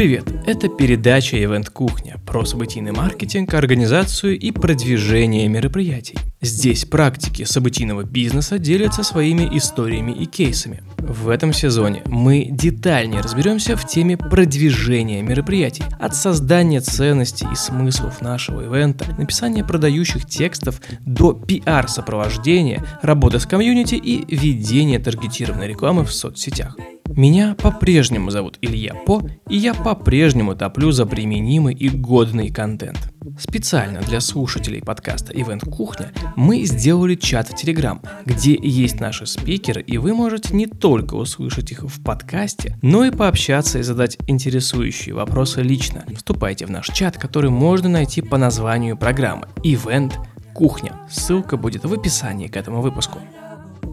Привет! Это передача Event Кухня про событийный маркетинг, организацию и продвижение мероприятий. Здесь практики событийного бизнеса делятся своими историями и кейсами. В этом сезоне мы детальнее разберемся в теме продвижения мероприятий, от создания ценностей и смыслов нашего ивента, написания продающих текстов до пиар-сопровождения, работы с комьюнити и ведения таргетированной рекламы в соцсетях. Меня по-прежнему зовут Илья По, и я по-прежнему топлю за применимый и годный контент. Специально для слушателей подкаста Event Кухня мы сделали чат в Telegram, где есть наши спикеры, и вы можете не только услышать их в подкасте, но и пообщаться и задать интересующие вопросы лично. Вступайте в наш чат, который можно найти по названию программы Event Кухня. Ссылка будет в описании к этому выпуску.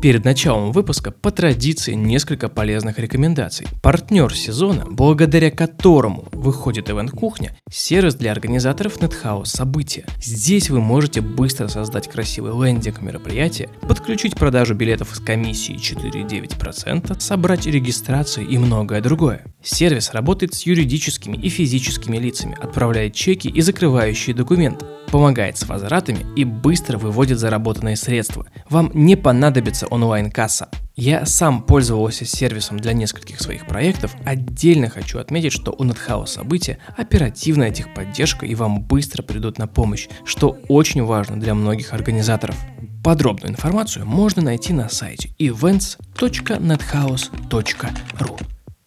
Перед началом выпуска по традиции несколько полезных рекомендаций. Партнер сезона, благодаря которому выходит Event Кухня, сервис для организаторов NetHouse события. Здесь вы можете быстро создать красивый лендинг мероприятия, подключить продажу билетов с комиссией 4,9%, собрать регистрацию и многое другое. Сервис работает с юридическими и физическими лицами, отправляет чеки и закрывающие документы, помогает с возвратами и быстро выводит заработанные средства. Вам не понадобится онлайн-касса. Я сам пользовался сервисом для нескольких своих проектов. Отдельно хочу отметить, что у NetHouse события оперативная техподдержка и вам быстро придут на помощь, что очень важно для многих организаторов. Подробную информацию можно найти на сайте events.nethouse.ru.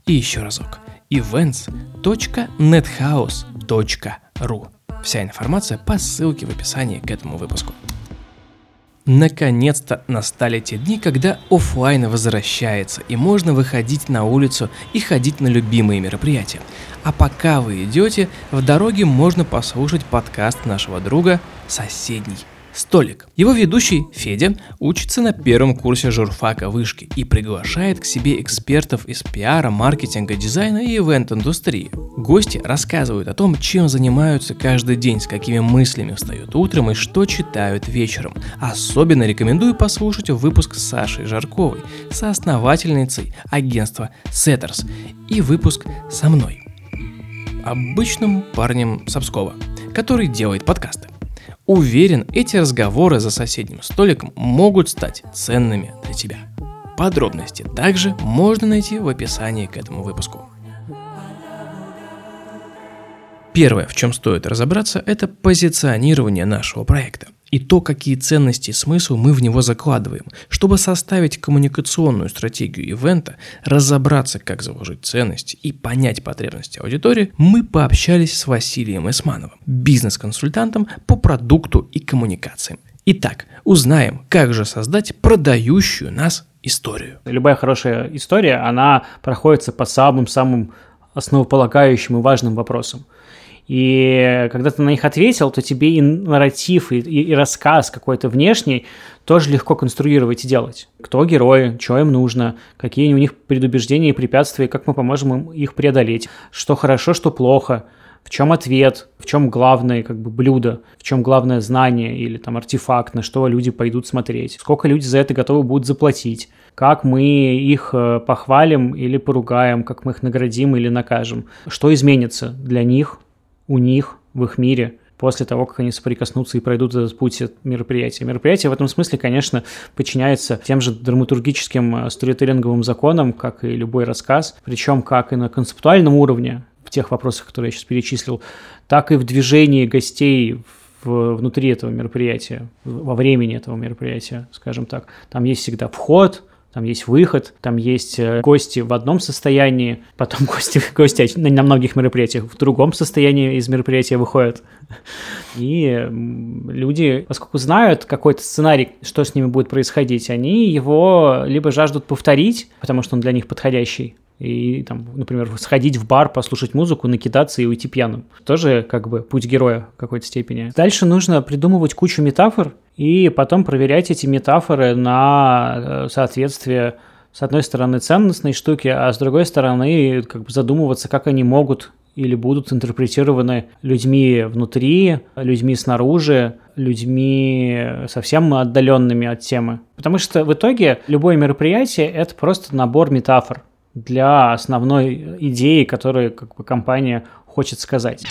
И еще разок. events.nethouse.ru. Вся информация по ссылке в описании к этому выпуску. Наконец-то настали те дни, когда офлайн возвращается, и можно выходить на улицу и ходить на любимые мероприятия. А пока вы идете, в дороге можно послушать подкаст нашего друга «Соседний Столик. Его ведущий Федя учится на первом курсе журфака вышки и приглашает к себе экспертов из пиара, маркетинга, дизайна и ивент-индустрии. Гости рассказывают о том, чем занимаются каждый день, с какими мыслями встают утром и что читают вечером. Особенно рекомендую послушать выпуск с Сашей Жарковой, соосновательницей агентства Setters, и выпуск со мной, обычным парнем Сапскова, который делает подкасты. Уверен, эти разговоры за соседним столиком могут стать ценными для тебя. Подробности также можно найти в описании к этому выпуску. Первое, в чем стоит разобраться, это позиционирование нашего проекта и то, какие ценности и смысл мы в него закладываем. Чтобы составить коммуникационную стратегию ивента, разобраться, как заложить ценности и понять потребности аудитории, мы пообщались с Василием Эсмановым, бизнес-консультантом по продукту и коммуникациям. Итак, узнаем, как же создать продающую нас историю. Любая хорошая история, она проходится по самым-самым основополагающим и важным вопросам. И когда ты на них ответил, то тебе и нарратив, и, и, и рассказ какой-то внешний тоже легко конструировать и делать. Кто герои, что им нужно, какие у них предубеждения и препятствия, как мы поможем им их преодолеть, что хорошо, что плохо, в чем ответ, в чем главное как бы блюдо, в чем главное знание или там артефакт, на что люди пойдут смотреть, сколько люди за это готовы будут заплатить, как мы их э, похвалим или поругаем, как мы их наградим или накажем, что изменится для них у них в их мире после того, как они соприкоснутся и пройдут этот путь мероприятия. Мероприятие в этом смысле, конечно, подчиняется тем же драматургическим э, сторителлинговым законам, как и любой рассказ, причем как и на концептуальном уровне, в тех вопросах, которые я сейчас перечислил, так и в движении гостей в, внутри этого мероприятия, во времени этого мероприятия, скажем так. Там есть всегда вход, там есть выход, там есть э, гости в одном состоянии, потом гости, гости на многих мероприятиях в другом состоянии из мероприятия выходят. И люди, поскольку знают какой-то сценарий, что с ними будет происходить, они его либо жаждут повторить, потому что он для них подходящий, и, там, например, сходить в бар, послушать музыку, накидаться и уйти пьяным. Тоже как бы путь героя в какой-то степени. Дальше нужно придумывать кучу метафор и потом проверять эти метафоры на э, соответствие с одной стороны ценностной штуки, а с другой стороны как бы задумываться, как они могут или будут интерпретированы людьми внутри, людьми снаружи, людьми совсем отдаленными от темы. Потому что в итоге любое мероприятие – это просто набор метафор для основной идеи, которую как бы, компания хочет сказать.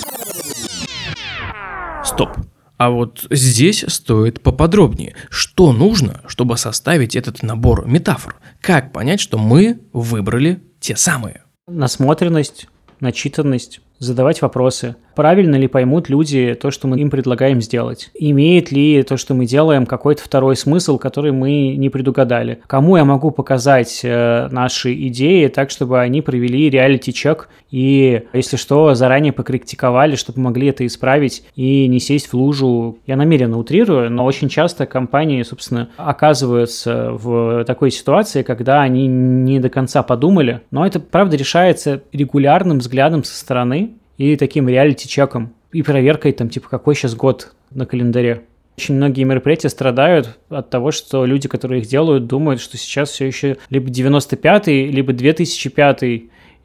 Стоп. А вот здесь стоит поподробнее. Что нужно, чтобы составить этот набор метафор? Как понять, что мы выбрали те самые? Насмотренность, начитанность, задавать вопросы. Правильно ли поймут люди то, что мы им предлагаем сделать? Имеет ли то, что мы делаем, какой-то второй смысл, который мы не предугадали? Кому я могу показать э, наши идеи так, чтобы они провели реалити-чек и, если что, заранее покритиковали, чтобы могли это исправить и не сесть в лужу? Я намеренно утрирую, но очень часто компании, собственно, оказываются в такой ситуации, когда они не до конца подумали, но это, правда, решается регулярным взглядом со стороны, и таким реалити-чеком, и проверкой там, типа, какой сейчас год на календаре. Очень многие мероприятия страдают от того, что люди, которые их делают, думают, что сейчас все еще либо 95-й, либо 2005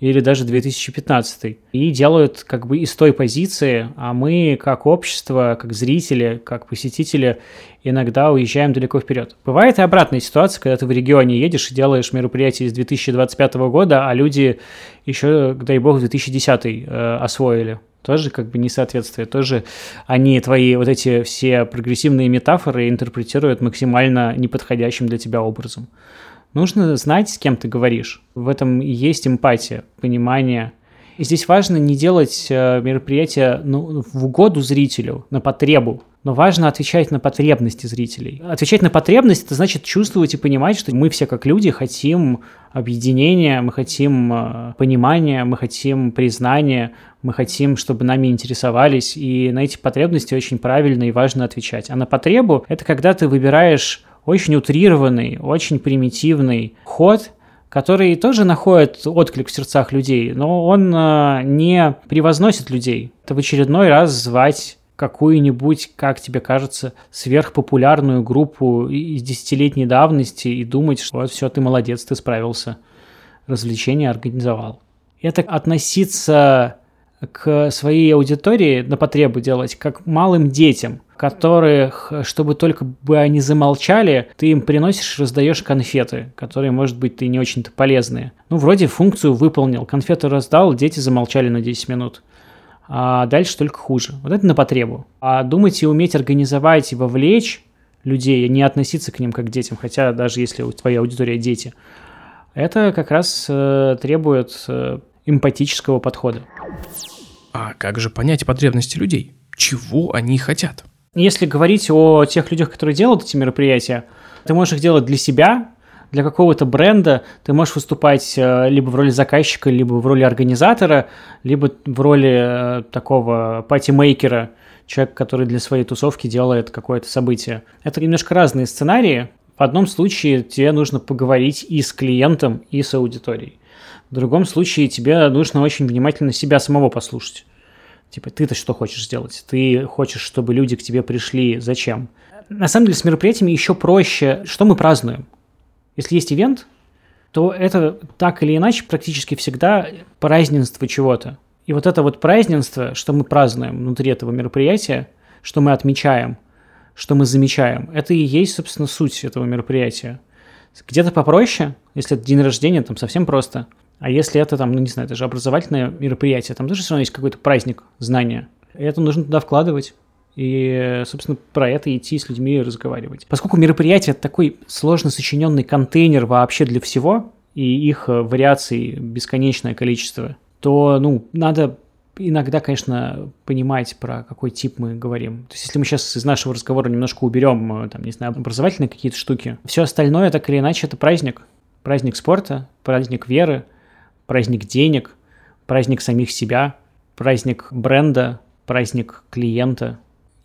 или даже 2015. И делают как бы из той позиции, а мы как общество, как зрители, как посетители иногда уезжаем далеко вперед. Бывает и обратная ситуация, когда ты в регионе едешь и делаешь мероприятие из 2025 года, а люди еще, дай бог, 2010 э, освоили. Тоже как бы несоответствие, тоже они твои вот эти все прогрессивные метафоры интерпретируют максимально неподходящим для тебя образом. Нужно знать, с кем ты говоришь. В этом и есть эмпатия, понимание. И здесь важно не делать э, мероприятие ну, в угоду зрителю, на потребу, но важно отвечать на потребности зрителей. Отвечать на потребности – это значит чувствовать и понимать, что мы все как люди хотим объединения, мы хотим э, понимания, мы хотим признания, мы хотим, чтобы нами интересовались, и на эти потребности очень правильно и важно отвечать. А на потребу – это когда ты выбираешь очень утрированный, очень примитивный ход, который тоже находит отклик в сердцах людей, но он э, не превозносит людей. Это в очередной раз звать какую-нибудь, как тебе кажется, сверхпопулярную группу из десятилетней давности и думать, что вот все, ты молодец, ты справился, развлечение организовал. Это относиться к своей аудитории на потребу делать, как малым детям, которых, чтобы только бы они замолчали, ты им приносишь, раздаешь конфеты, которые, может быть, ты не очень-то полезные. Ну, вроде функцию выполнил, конфеты раздал, дети замолчали на 10 минут. А дальше только хуже. Вот это на потребу. А думать и уметь организовать и вовлечь людей, не относиться к ним как к детям, хотя даже если у твоей аудитория дети, это как раз э, требует э, эмпатического подхода. А как же понять потребности людей? Чего они хотят? Если говорить о тех людях, которые делают эти мероприятия, ты можешь их делать для себя, для какого-то бренда, ты можешь выступать э, либо в роли заказчика, либо в роли организатора, либо в роли э, такого патимейкера, человека, который для своей тусовки делает какое-то событие. Это немножко разные сценарии. В одном случае тебе нужно поговорить и с клиентом, и с аудиторией. В другом случае тебе нужно очень внимательно себя самого послушать. Типа, ты-то что хочешь сделать? Ты хочешь, чтобы люди к тебе пришли? Зачем? На самом деле с мероприятиями еще проще. Что мы празднуем? Если есть ивент, то это так или иначе практически всегда праздненство чего-то. И вот это вот праздненство, что мы празднуем внутри этого мероприятия, что мы отмечаем, что мы замечаем, это и есть, собственно, суть этого мероприятия. Где-то попроще, если это день рождения, там совсем просто – а если это там, ну не знаю, это же образовательное мероприятие, там тоже все равно есть какой-то праздник знания. И это нужно туда вкладывать. И, собственно, про это идти с людьми разговаривать. Поскольку мероприятие это такой сложно сочиненный контейнер вообще для всего, и их э, вариаций бесконечное количество, то, ну, надо иногда, конечно, понимать, про какой тип мы говорим. То есть, если мы сейчас из нашего разговора немножко уберем, э, там, не знаю, образовательные какие-то штуки, все остальное, так или иначе, это праздник. Праздник спорта, праздник веры, праздник денег, праздник самих себя, праздник бренда, праздник клиента.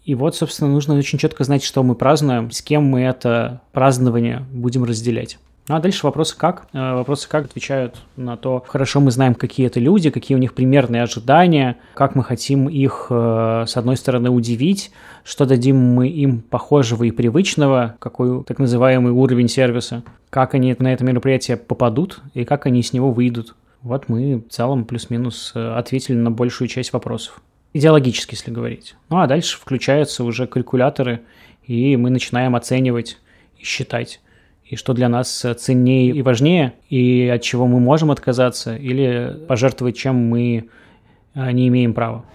И вот, собственно, нужно очень четко знать, что мы празднуем, с кем мы это празднование будем разделять. Ну а дальше вопросы как? Э, вопросы как отвечают на то, хорошо мы знаем, какие это люди, какие у них примерные ожидания, как мы хотим их, э, с одной стороны, удивить, что дадим мы им похожего и привычного, какой так называемый уровень сервиса, как они на это мероприятие попадут и как они с него выйдут. Вот мы в целом плюс-минус э, ответили на большую часть вопросов. Идеологически, если говорить. Ну а дальше включаются уже калькуляторы, и мы начинаем оценивать и считать. и что для нас ценнее и важнее, и от чего мы можем отказаться или пожертвовать, чем мы а, не имеем права.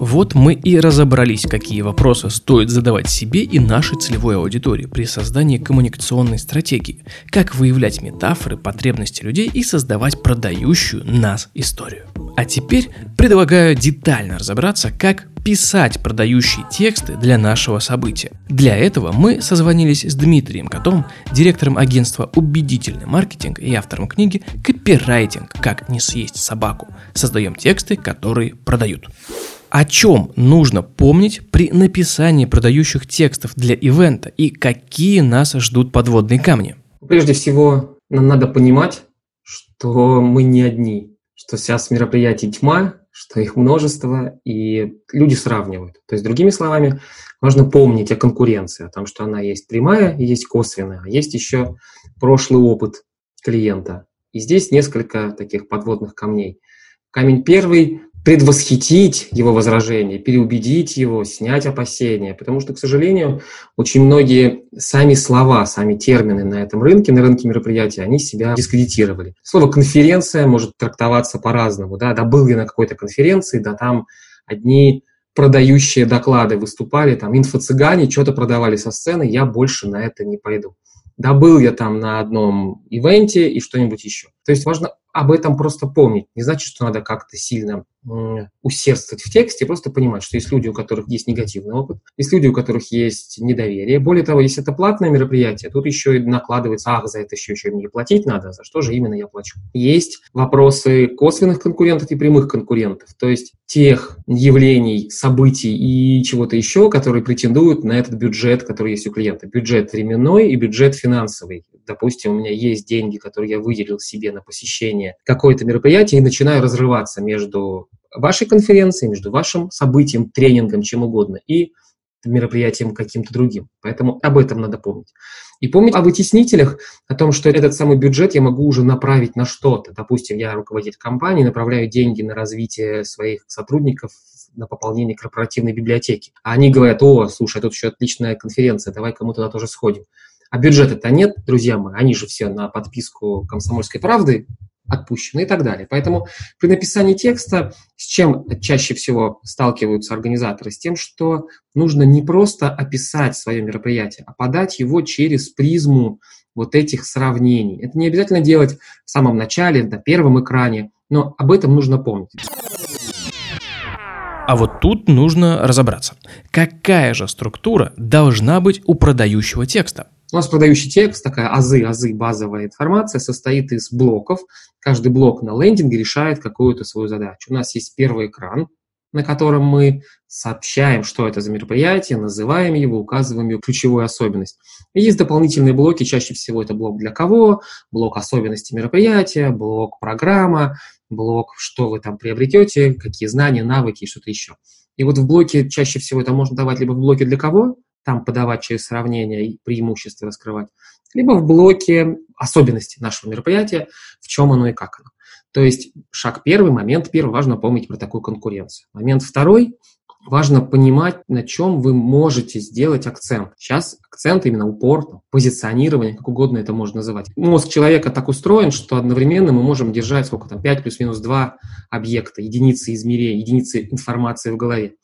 Вот мы и разобрались, какие вопросы стоит задавать себе и нашей целевой аудитории при создании коммуникационной стратегии, как выявлять метафоры, потребности людей и создавать продающую нас историю. А теперь предлагаю детально разобраться, как писать продающие тексты для нашего события. Для этого мы созвонились с Дмитрием Котом, директором агентства «Убедительный маркетинг» и автором книги «Копирайтинг. Как не съесть собаку». Создаем тексты, которые продают. О чем нужно помнить при написании продающих текстов для ивента и какие нас ждут подводные камни? Прежде всего, нам надо понимать, что мы не одни, что сейчас мероприятий тьма, что их множество, и люди сравнивают. То есть, другими словами, важно помнить о конкуренции, о том, что она есть прямая есть косвенная, а есть еще прошлый опыт клиента. И здесь несколько таких подводных камней. Камень первый предвосхитить его возражение, переубедить его, снять опасения. Потому что, к сожалению, очень многие сами слова, сами термины на этом рынке, на рынке мероприятий, они себя дискредитировали. Слово «конференция» может трактоваться по-разному. Да, да был я на какой-то конференции, да там одни продающие доклады выступали, там инфо-цыгане что-то продавали со сцены, я больше на это не пойду. Да был я там на одном ивенте и что-нибудь еще. То есть важно об этом просто помнить. Не значит, что надо как-то сильно усердствовать в тексте, просто понимать, что есть люди, у которых есть негативный опыт, есть люди, у которых есть недоверие. Более того, если это платное мероприятие, тут еще и накладывается, ах, за это еще, еще мне платить надо, за что же именно я плачу. Есть вопросы косвенных конкурентов и прямых конкурентов, то есть тех явлений, событий и чего-то еще, которые претендуют на этот бюджет, который есть у клиента. Бюджет временной и бюджет финансовый. Допустим, у меня есть деньги, которые я выделил себе на посещение какое-то мероприятие и начинаю разрываться между вашей конференцией, между вашим событием, тренингом, чем угодно, и мероприятием каким-то другим. Поэтому об этом надо помнить. И помнить о вытеснителях, о том, что этот самый бюджет я могу уже направить на что-то. Допустим, я руководитель компании, направляю деньги на развитие своих сотрудников, на пополнение корпоративной библиотеки. А они говорят, о, слушай, тут еще отличная конференция, давай кому туда тоже сходим. А бюджета-то нет, друзья мои, они же все на подписку «Комсомольской правды» отпущены и так далее. Поэтому при написании текста с чем чаще всего сталкиваются организаторы? С тем, что нужно не просто описать свое мероприятие, а подать его через призму вот этих сравнений. Это не обязательно делать в самом начале, на первом экране, но об этом нужно помнить. А вот тут нужно разобраться. Какая же структура должна быть у продающего текста? У нас продающий текст, такая азы, азы, базовая информация, состоит из блоков. Каждый блок на лендинге решает какую-то свою задачу. У нас есть первый экран, на котором мы сообщаем, что это за мероприятие, называем его, указываем ее ключевую особенность. Есть дополнительные блоки, чаще всего это блок для кого, блок особенности мероприятия, блок программа, блок, что вы там приобретете, какие знания, навыки и что-то еще. И вот в блоке чаще всего это можно давать либо в блоке для кого, там подавать через сравнение и преимущества раскрывать, либо в блоке особенности нашего мероприятия, в чем оно и как оно. То есть шаг первый, момент первый, важно помнить про такую конкуренцию. Момент второй, важно понимать, на чем вы можете сделать акцент. Сейчас акцент именно упор, позиционирование, как угодно это можно называть. Мозг человека так устроен, что одновременно мы можем держать сколько там, 5 плюс-минус 2 объекта, единицы измерения, единицы информации в голове.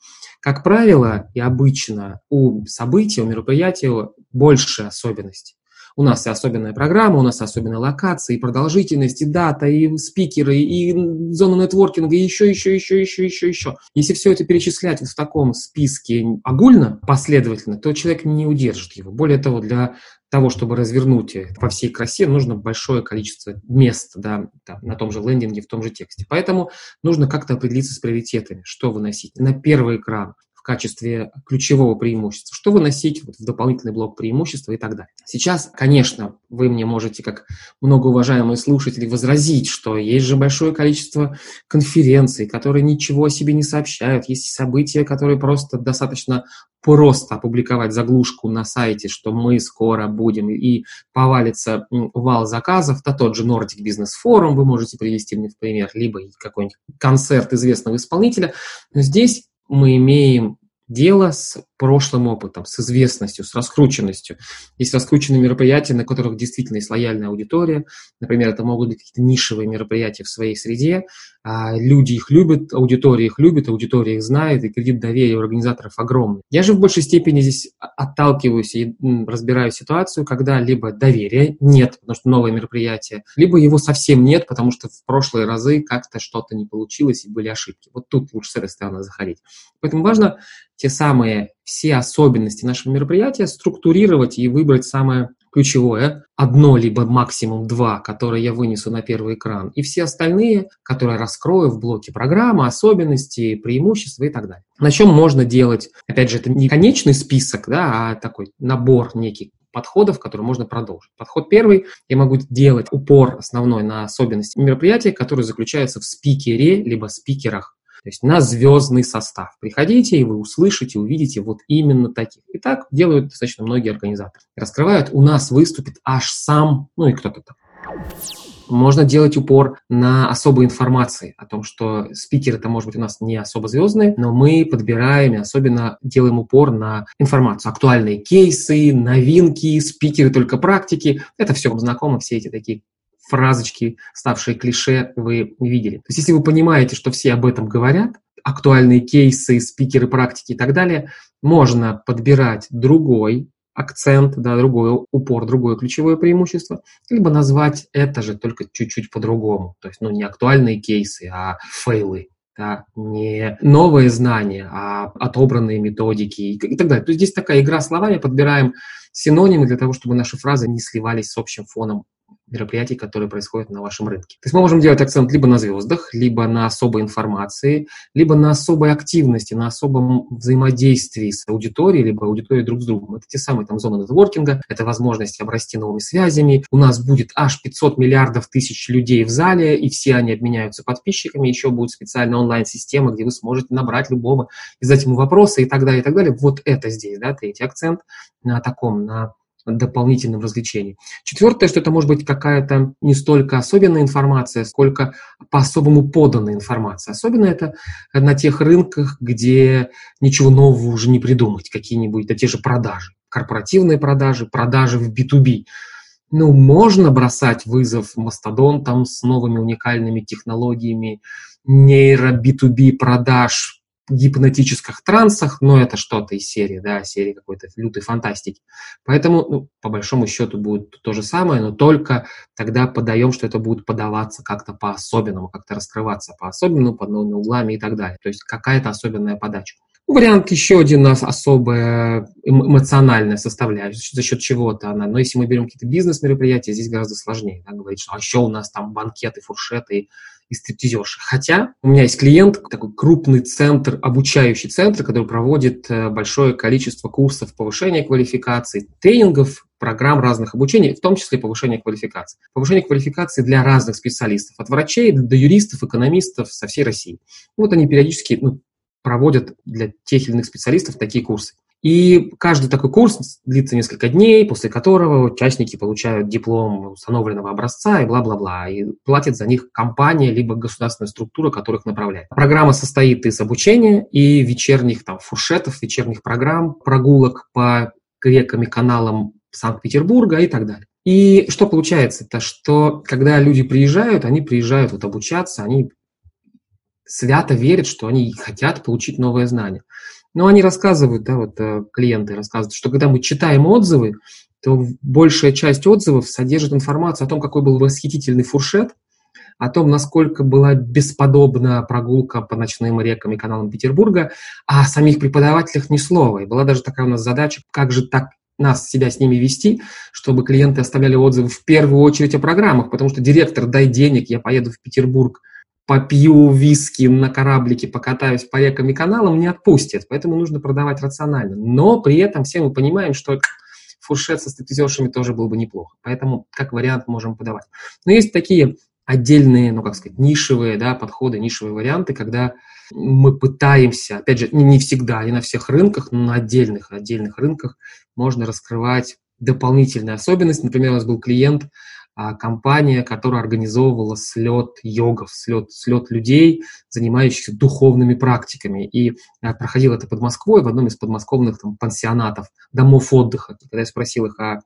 Как правило и обычно у события, у мероприятия больше особенностей. У нас и особенная программа, у нас и особенная локация, и продолжительность, и дата, и спикеры, и зона нетворкинга, и еще, еще, еще, еще, еще, еще. Если все это перечислять в таком списке огульно, последовательно, то человек не удержит его. Более того, для того, чтобы развернуть по всей красе, нужно большое количество мест да, там, на том же лендинге, в том же тексте. Поэтому нужно как-то определиться с приоритетами, что выносить на первый экран, качестве ключевого преимущества, что выносить вот в дополнительный блок преимущества и так далее. Сейчас, конечно, вы мне можете, как многоуважаемые слушатели, возразить, что есть же большое количество конференций, которые ничего о себе не сообщают, есть события, которые просто достаточно просто опубликовать заглушку на сайте, что мы скоро будем, и повалится вал заказов, то тот же Nordic Business Forum вы можете привести мне в пример, либо какой-нибудь концерт известного исполнителя. Но здесь мы имеем дело с прошлым опытом, с известностью, с раскрученностью. Есть раскрученные мероприятия, на которых действительно есть лояльная аудитория. Например, это могут быть какие-то нишевые мероприятия в своей среде. А люди их любят, аудитория их любит, аудитория их знает, и кредит доверия у организаторов огромный. Я же в большей степени здесь отталкиваюсь и разбираю ситуацию, когда либо доверия нет, потому что новое мероприятие, либо его совсем нет, потому что в прошлые разы как-то что-то не получилось и были ошибки. Вот тут лучше с этой стороны заходить. Поэтому важно те самые все особенности нашего мероприятия структурировать и выбрать самое ключевое, одно либо максимум два, которые я вынесу на первый экран, и все остальные, которые раскрою в блоке программы, особенности, преимущества и так далее. На чем можно делать, опять же, это не конечный список, да, а такой набор некий подходов, которые можно продолжить. Подход первый, я могу делать упор основной на особенности мероприятия, которые заключаются в спикере, либо спикерах то есть на звездный состав. Приходите, и вы услышите, увидите вот именно таких. И так делают достаточно многие организаторы. Раскрывают, у нас выступит аж сам, ну и кто-то там. Можно делать упор на особой информации о том, что спикеры это может быть у нас не особо звездные, но мы подбираем и особенно делаем упор на информацию, актуальные кейсы, новинки, спикеры только практики. Это все вам знакомо, все эти такие фразочки, ставшие клише, вы видели. То есть если вы понимаете, что все об этом говорят, актуальные кейсы, спикеры, практики и так далее, можно подбирать другой акцент, да, другой упор, другое ключевое преимущество, либо назвать это же только чуть-чуть по-другому. То есть, ну, не актуальные кейсы, а фейлы, да, не новые знания, а отобранные методики и, и так далее. То есть здесь такая игра словами, подбираем синонимы для того, чтобы наши фразы не сливались с общим фоном мероприятий, которые происходят на вашем рынке. То есть мы можем делать акцент либо на звездах, либо на особой информации, либо на особой активности, на особом взаимодействии с аудиторией, либо аудиторией друг с другом. Это те самые там зоны нетворкинга, это возможность обрасти новыми связями. У нас будет аж 500 миллиардов тысяч людей в зале, и все они обменяются подписчиками. Еще будет специальная онлайн-система, где вы сможете набрать любого и задать ему вопросы и так далее, и так далее. Вот это здесь, да, третий акцент на таком, на дополнительным развлечением. Четвертое, что это может быть какая-то не столько особенная информация, сколько по-особому поданная информация. Особенно это на тех рынках, где ничего нового уже не придумать, какие-нибудь, да те же продажи, корпоративные продажи, продажи в B2B. Ну, можно бросать вызов мастодонтам с новыми уникальными технологиями нейро B2B продаж гипнотических трансах, но это что-то из серии, да, серии какой-то лютой фантастики. Поэтому, ну, по большому счету, будет то же самое, но только тогда подаем, что это будет подаваться как-то по-особенному, как-то раскрываться по-особенному, под новыми углами и так далее. То есть какая-то особенная подача. Вариант еще один у нас особая эмоциональная составляющая, за счет чего-то она. Но если мы берем какие-то бизнес-мероприятия, здесь гораздо сложнее. Да, говорить, что а еще у нас там банкеты, фуршеты и стриптизерши. Хотя у меня есть клиент, такой крупный центр, обучающий центр, который проводит э, большое количество курсов повышения квалификации, тренингов, программ разных обучений, в том числе повышения квалификации. Повышение квалификации для разных специалистов, от врачей до юристов, экономистов со всей России. Вот они периодически ну, проводят для тех или иных специалистов такие курсы. И каждый такой курс длится несколько дней, после которого участники получают диплом установленного образца и бла-бла-бла. И платит за них компания, либо государственная структура, которых направляет. Программа состоит из обучения и вечерних там, фуршетов, вечерних программ, прогулок по рекам и каналам Санкт-Петербурга и так далее. И что получается? Это что, когда люди приезжают, они приезжают вот обучаться, они свято верят, что они хотят получить новые знания. Но они рассказывают, да, вот э, клиенты рассказывают, что когда мы читаем отзывы, то большая часть отзывов содержит информацию о том, какой был восхитительный фуршет, о том, насколько была бесподобна прогулка по ночным рекам и каналам Петербурга, а о самих преподавателях ни слова. И была даже такая у нас задача, как же так нас, себя с ними вести, чтобы клиенты оставляли отзывы в первую очередь о программах, потому что директор, дай денег, я поеду в Петербург – попью виски на кораблике, покатаюсь по рекам и каналам, не отпустят. Поэтому нужно продавать рационально. Но при этом все мы понимаем, что фуршет со стриптизершами тоже был бы неплохо. Поэтому как вариант можем подавать. Но есть такие отдельные, ну как сказать, нишевые да, подходы, нишевые варианты, когда мы пытаемся, опять же, не всегда, не на всех рынках, но на отдельных, отдельных рынках можно раскрывать дополнительные особенности. Например, у нас был клиент, компания, которая организовывала слет йогов, слет, слет людей, занимающихся духовными практиками. И а, проходил это под Москвой в одном из подмосковных там, пансионатов, домов отдыха. Когда я спросил их, а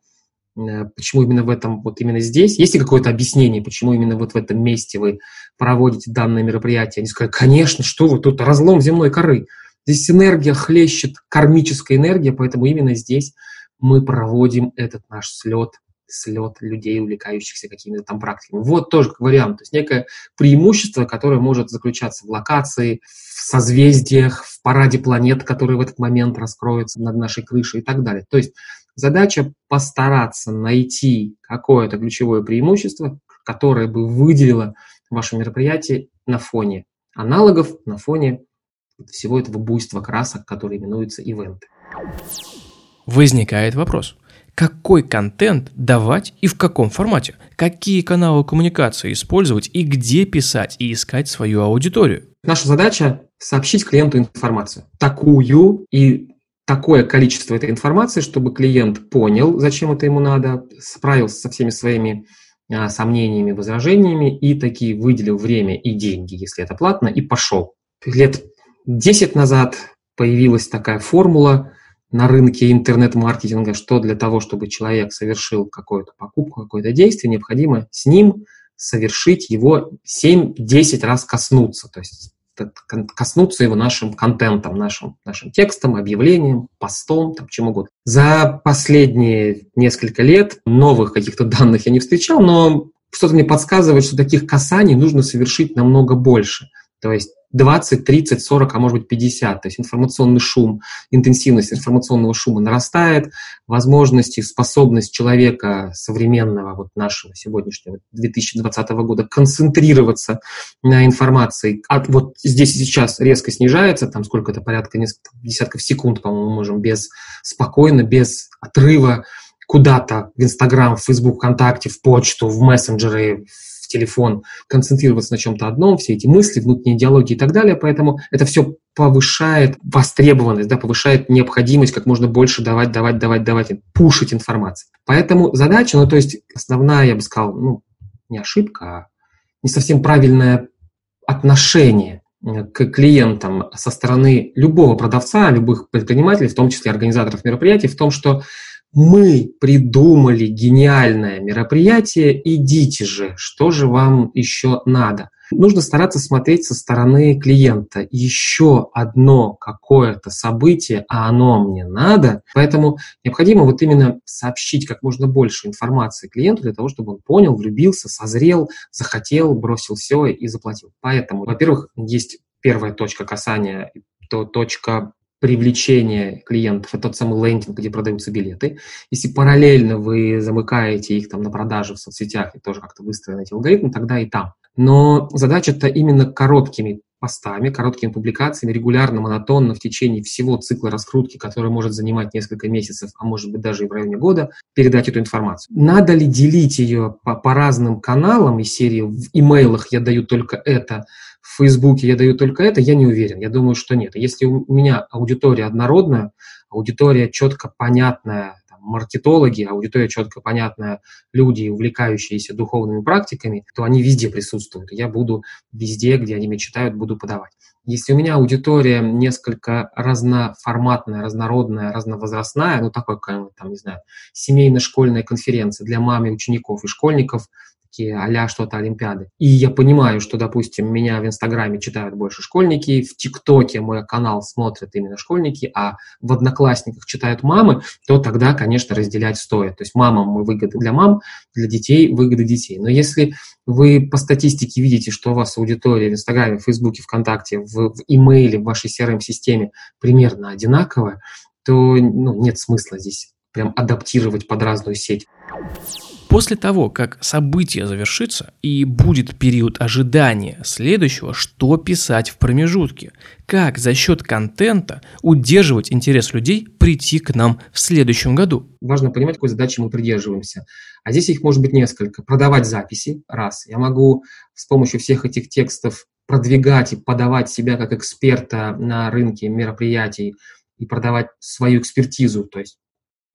э, почему именно в этом, вот именно здесь, есть ли какое-то объяснение, почему именно вот в этом месте вы проводите данное мероприятие? Они сказали, конечно, что вы, тут разлом земной коры. Здесь энергия хлещет, кармическая энергия, поэтому именно здесь мы проводим этот наш слет слет людей, увлекающихся какими-то там практиками. Вот тоже как вариант. То есть некое преимущество, которое может заключаться в локации, в созвездиях, в параде планет, которые в этот момент раскроются над нашей крышей и так далее. То есть задача постараться найти какое-то ключевое преимущество, которое бы выделило ваше мероприятие на фоне аналогов, на фоне всего этого буйства красок, которые именуются ивенты. Возникает вопрос – какой контент давать и в каком формате, какие каналы коммуникации использовать и где писать и искать свою аудиторию. Наша задача сообщить клиенту информацию. Такую и такое количество этой информации, чтобы клиент понял, зачем это ему надо, справился со всеми своими а, сомнениями, возражениями и таки выделил время и деньги, если это платно, и пошел. Лет 10 назад появилась такая формула на рынке интернет-маркетинга, что для того, чтобы человек совершил какую-то покупку, какое-то действие, необходимо с ним совершить его 7-10 раз коснуться, то есть коснуться его нашим контентом, нашим, нашим текстом, объявлением, постом, там, чем угодно. За последние несколько лет новых каких-то данных я не встречал, но что-то мне подсказывает, что таких касаний нужно совершить намного больше. То есть 20, 30, 40, а может быть 50. То есть информационный шум, интенсивность информационного шума нарастает, возможности, способность человека современного, вот нашего сегодняшнего 2020 года концентрироваться на информации от вот здесь и сейчас резко снижается, там сколько это, порядка несколько десятков секунд, по-моему, можем без спокойно, без отрыва куда-то в Инстаграм, в Фейсбук, ВКонтакте, в почту, в мессенджеры, телефон, концентрироваться на чем-то одном, все эти мысли, внутренние диалоги и так далее. Поэтому это все повышает востребованность, да, повышает необходимость как можно больше давать, давать, давать, давать, пушить информацию. Поэтому задача, ну то есть основная, я бы сказал, ну не ошибка, а не совсем правильное отношение к клиентам со стороны любого продавца, любых предпринимателей, в том числе организаторов мероприятий, в том, что мы придумали гениальное мероприятие, идите же, что же вам еще надо? Нужно стараться смотреть со стороны клиента. Еще одно какое-то событие, а оно мне надо. Поэтому необходимо вот именно сообщить как можно больше информации клиенту для того, чтобы он понял, влюбился, созрел, захотел, бросил все и заплатил. Поэтому, во-первых, есть первая точка касания, то точка привлечения клиентов, это тот самый лендинг, где продаются билеты. Если параллельно вы замыкаете их там на продаже в соцсетях и тоже как-то выстроены эти алгоритмы, тогда и там. Но задача-то именно короткими постами, короткими публикациями, регулярно, монотонно в течение всего цикла раскрутки, который может занимать несколько месяцев, а может быть даже и в районе года, передать эту информацию. Надо ли делить ее по, по разным каналам из серии в имейлах я даю только это, в Фейсбуке я даю только это, я не уверен. Я думаю, что нет. Если у меня аудитория однородная, аудитория четко понятная, там, маркетологи, аудитория четко понятная, люди, увлекающиеся духовными практиками, то они везде присутствуют. Я буду везде, где они меня читают, буду подавать. Если у меня аудитория несколько разноформатная, разнородная, разновозрастная, ну такой, там, не знаю, семейно-школьная конференция для мам и учеников и школьников, такие а что-то Олимпиады. И я понимаю, что, допустим, меня в Инстаграме читают больше школьники, в ТикТоке мой канал смотрят именно школьники, а в Одноклассниках читают мамы, то тогда, конечно, разделять стоит. То есть мамам мы выгоды для мам, для детей выгоды детей. Но если вы по статистике видите, что у вас аудитория в Инстаграме, в Фейсбуке, ВКонтакте, в, в имейле, в вашей CRM-системе примерно одинаковая, то ну, нет смысла здесь прям адаптировать под разную сеть. После того, как событие завершится и будет период ожидания следующего, что писать в промежутке? Как за счет контента удерживать интерес людей прийти к нам в следующем году? Важно понимать, какой задачи мы придерживаемся. А здесь их может быть несколько. Продавать записи, раз. Я могу с помощью всех этих текстов продвигать и подавать себя как эксперта на рынке мероприятий и продавать свою экспертизу, то есть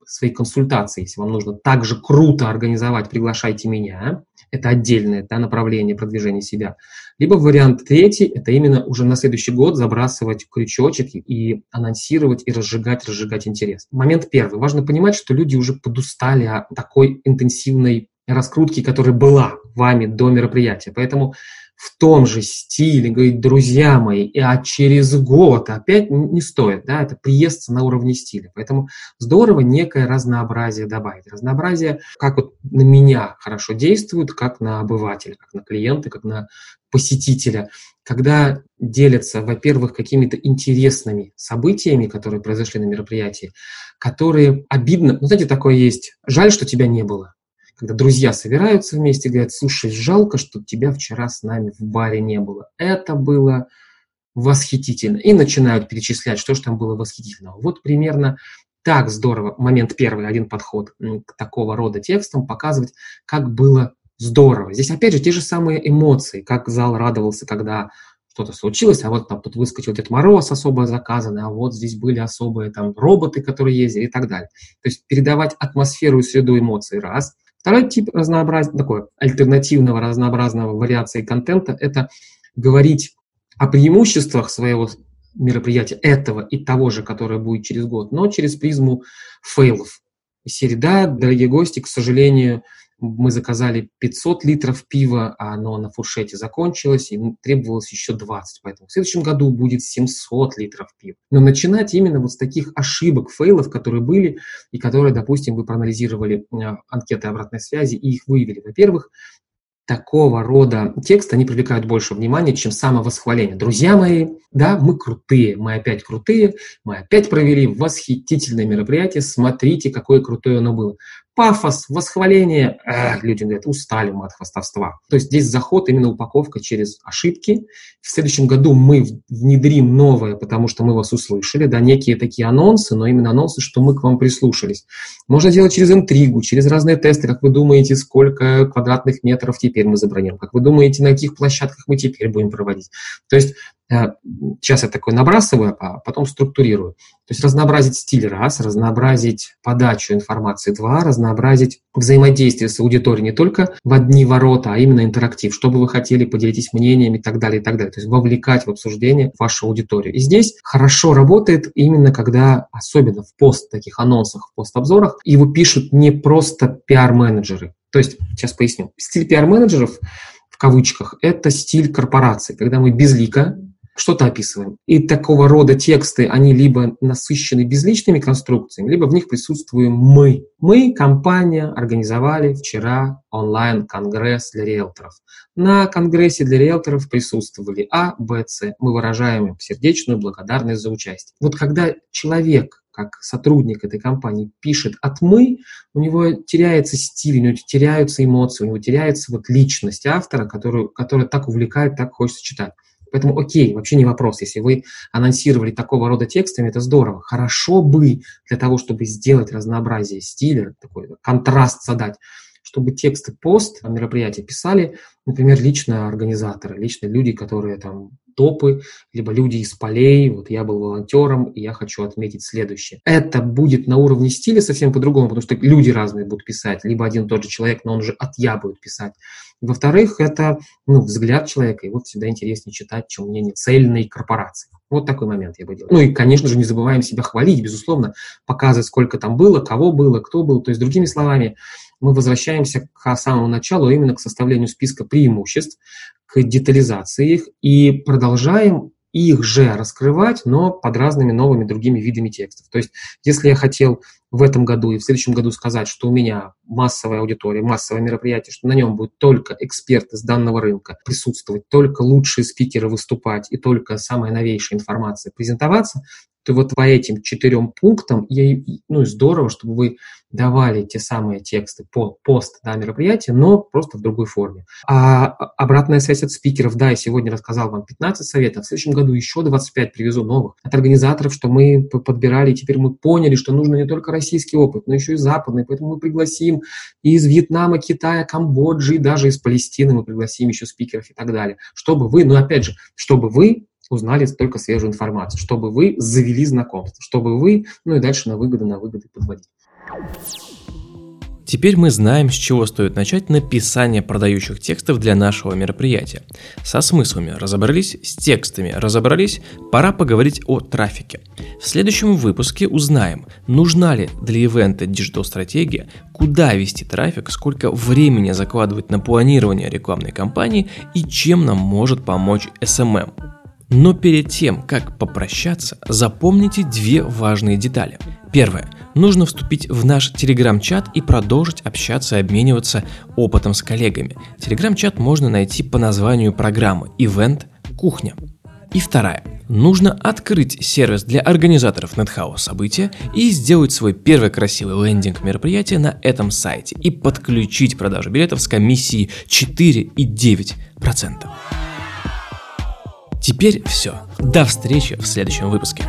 свои консультации, если вам нужно так же круто организовать, приглашайте меня. Это отдельное да, направление продвижения себя. Либо вариант третий, это именно уже на следующий год забрасывать крючочек и анонсировать, и разжигать, разжигать интерес. Момент первый. Важно понимать, что люди уже подустали от такой интенсивной раскрутки, которая была вами до мероприятия. Поэтому в том же стиле, говорит, друзья мои, а через год опять не стоит, да, это приезд на уровне стиля. Поэтому здорово некое разнообразие добавить. Разнообразие, как вот на меня хорошо действует, как на обывателя, как на клиента, как на посетителя, когда делятся, во-первых, какими-то интересными событиями, которые произошли на мероприятии, которые обидно, ну, знаете, такое есть, жаль, что тебя не было когда друзья собираются вместе и говорят, слушай, жалко, что тебя вчера с нами в баре не было. Это было восхитительно. И начинают перечислять, что же там было восхитительного. Вот примерно так здорово, момент первый, один подход к такого рода текстам, показывать, как было здорово. Здесь опять же те же самые эмоции, как зал радовался, когда что-то случилось, а вот там тут выскочил Дед Мороз особо заказанный, а вот здесь были особые там роботы, которые ездили и так далее. То есть передавать атмосферу и среду эмоций раз, Второй тип разнообразия, такой альтернативного разнообразного вариации контента – это говорить о преимуществах своего мероприятия, этого и того же, которое будет через год, но через призму фейлов. Из серии «Да, дорогие гости, к сожалению, мы заказали 500 литров пива, а оно на фуршете закончилось, и требовалось еще 20. Поэтому в следующем году будет 700 литров пива. Но начинать именно вот с таких ошибок, фейлов, которые были, и которые, допустим, вы проанализировали э, анкеты обратной связи и их выявили. Во-первых, такого рода тексты, они привлекают больше внимания, чем самовосхваление. Друзья мои, да, мы крутые, мы опять крутые, мы опять провели восхитительное мероприятие, смотрите, какое крутое оно было пафос, восхваление. Эх, люди говорят, устали мы от хвастовства. То есть здесь заход, именно упаковка через ошибки. В следующем году мы внедрим новое, потому что мы вас услышали, да, некие такие анонсы, но именно анонсы, что мы к вам прислушались. Можно делать через интригу, через разные тесты, как вы думаете, сколько квадратных метров теперь мы забронируем, как вы думаете, на каких площадках мы теперь будем проводить. То есть сейчас я такой набрасываю, а потом структурирую. То есть разнообразить стиль раз, разнообразить подачу информации два, разнообразить взаимодействие с аудиторией не только в одни ворота, а именно интерактив. Что бы вы хотели, поделитесь мнениями и так далее, и так далее. То есть вовлекать в обсуждение вашу аудиторию. И здесь хорошо работает именно когда, особенно в пост таких анонсах, в пост-обзорах, его пишут не просто пиар-менеджеры. То есть, сейчас поясню. Стиль пиар-менеджеров в кавычках, это стиль корпорации, когда мы безлико что-то описываем. И такого рода тексты, они либо насыщены безличными конструкциями, либо в них присутствуем мы. Мы, компания, организовали вчера онлайн-конгресс для риэлторов. На конгрессе для риэлторов присутствовали А, Б, С. Мы выражаем им сердечную благодарность за участие. Вот когда человек как сотрудник этой компании пишет от «мы», у него теряется стиль, у него теряются эмоции, у него теряется вот личность автора, которую, которая так увлекает, так хочется читать. Поэтому окей, вообще не вопрос. Если вы анонсировали такого рода текстами, это здорово. Хорошо бы для того, чтобы сделать разнообразие стиля, такой контраст задать, чтобы тексты пост мероприятия писали, например, лично организаторы, лично люди, которые там топы, либо люди из полей. Вот я был волонтером, и я хочу отметить следующее. Это будет на уровне стиля совсем по-другому, потому что люди разные будут писать, либо один и тот же человек, но он уже от я будет писать. Во-вторых, это ну, взгляд человека, его всегда интереснее читать, чем мнение цельной корпорации. Вот такой момент я бы делал. Ну и, конечно же, не забываем себя хвалить, безусловно, показывать, сколько там было, кого было, кто был. То есть, другими словами, мы возвращаемся к самому началу, а именно к составлению списка преимуществ, к детализации их и продолжаем их же раскрывать, но под разными новыми другими видами текстов. То есть, если я хотел в этом году и в следующем году сказать, что у меня массовая аудитория, массовое мероприятие, что на нем будут только эксперты с данного рынка присутствовать, только лучшие спикеры выступать и только самая новейшая информация презентоваться, то вот по этим четырем пунктам, я, ну, здорово, чтобы вы давали те самые тексты по пост да, мероприятия, но просто в другой форме. А обратная связь от спикеров, да, я сегодня рассказал вам 15 советов, в следующем году еще 25 привезу новых. От организаторов, что мы подбирали, и теперь мы поняли, что нужно не только российский опыт, но еще и западный, поэтому мы пригласим из Вьетнама, Китая, Камбоджи, даже из Палестины мы пригласим еще спикеров и так далее. Чтобы вы, ну опять же, чтобы вы узнали только свежую информацию, чтобы вы завели знакомство, чтобы вы, ну и дальше на выгоды, на выгоды подводить. Теперь мы знаем, с чего стоит начать написание продающих текстов для нашего мероприятия. Со смыслами разобрались, с текстами разобрались, пора поговорить о трафике. В следующем выпуске узнаем, нужна ли для ивента диджитал-стратегия, куда вести трафик, сколько времени закладывать на планирование рекламной кампании и чем нам может помочь SMM. Но перед тем, как попрощаться, запомните две важные детали. Первое. Нужно вступить в наш телеграм-чат и продолжить общаться и обмениваться опытом с коллегами. Телеграм-чат можно найти по названию программы «Event Кухня». И вторая. Нужно открыть сервис для организаторов NetHouse события и сделать свой первый красивый лендинг мероприятия на этом сайте и подключить продажу билетов с комиссией 4,9%. Теперь все. До встречи в следующем выпуске.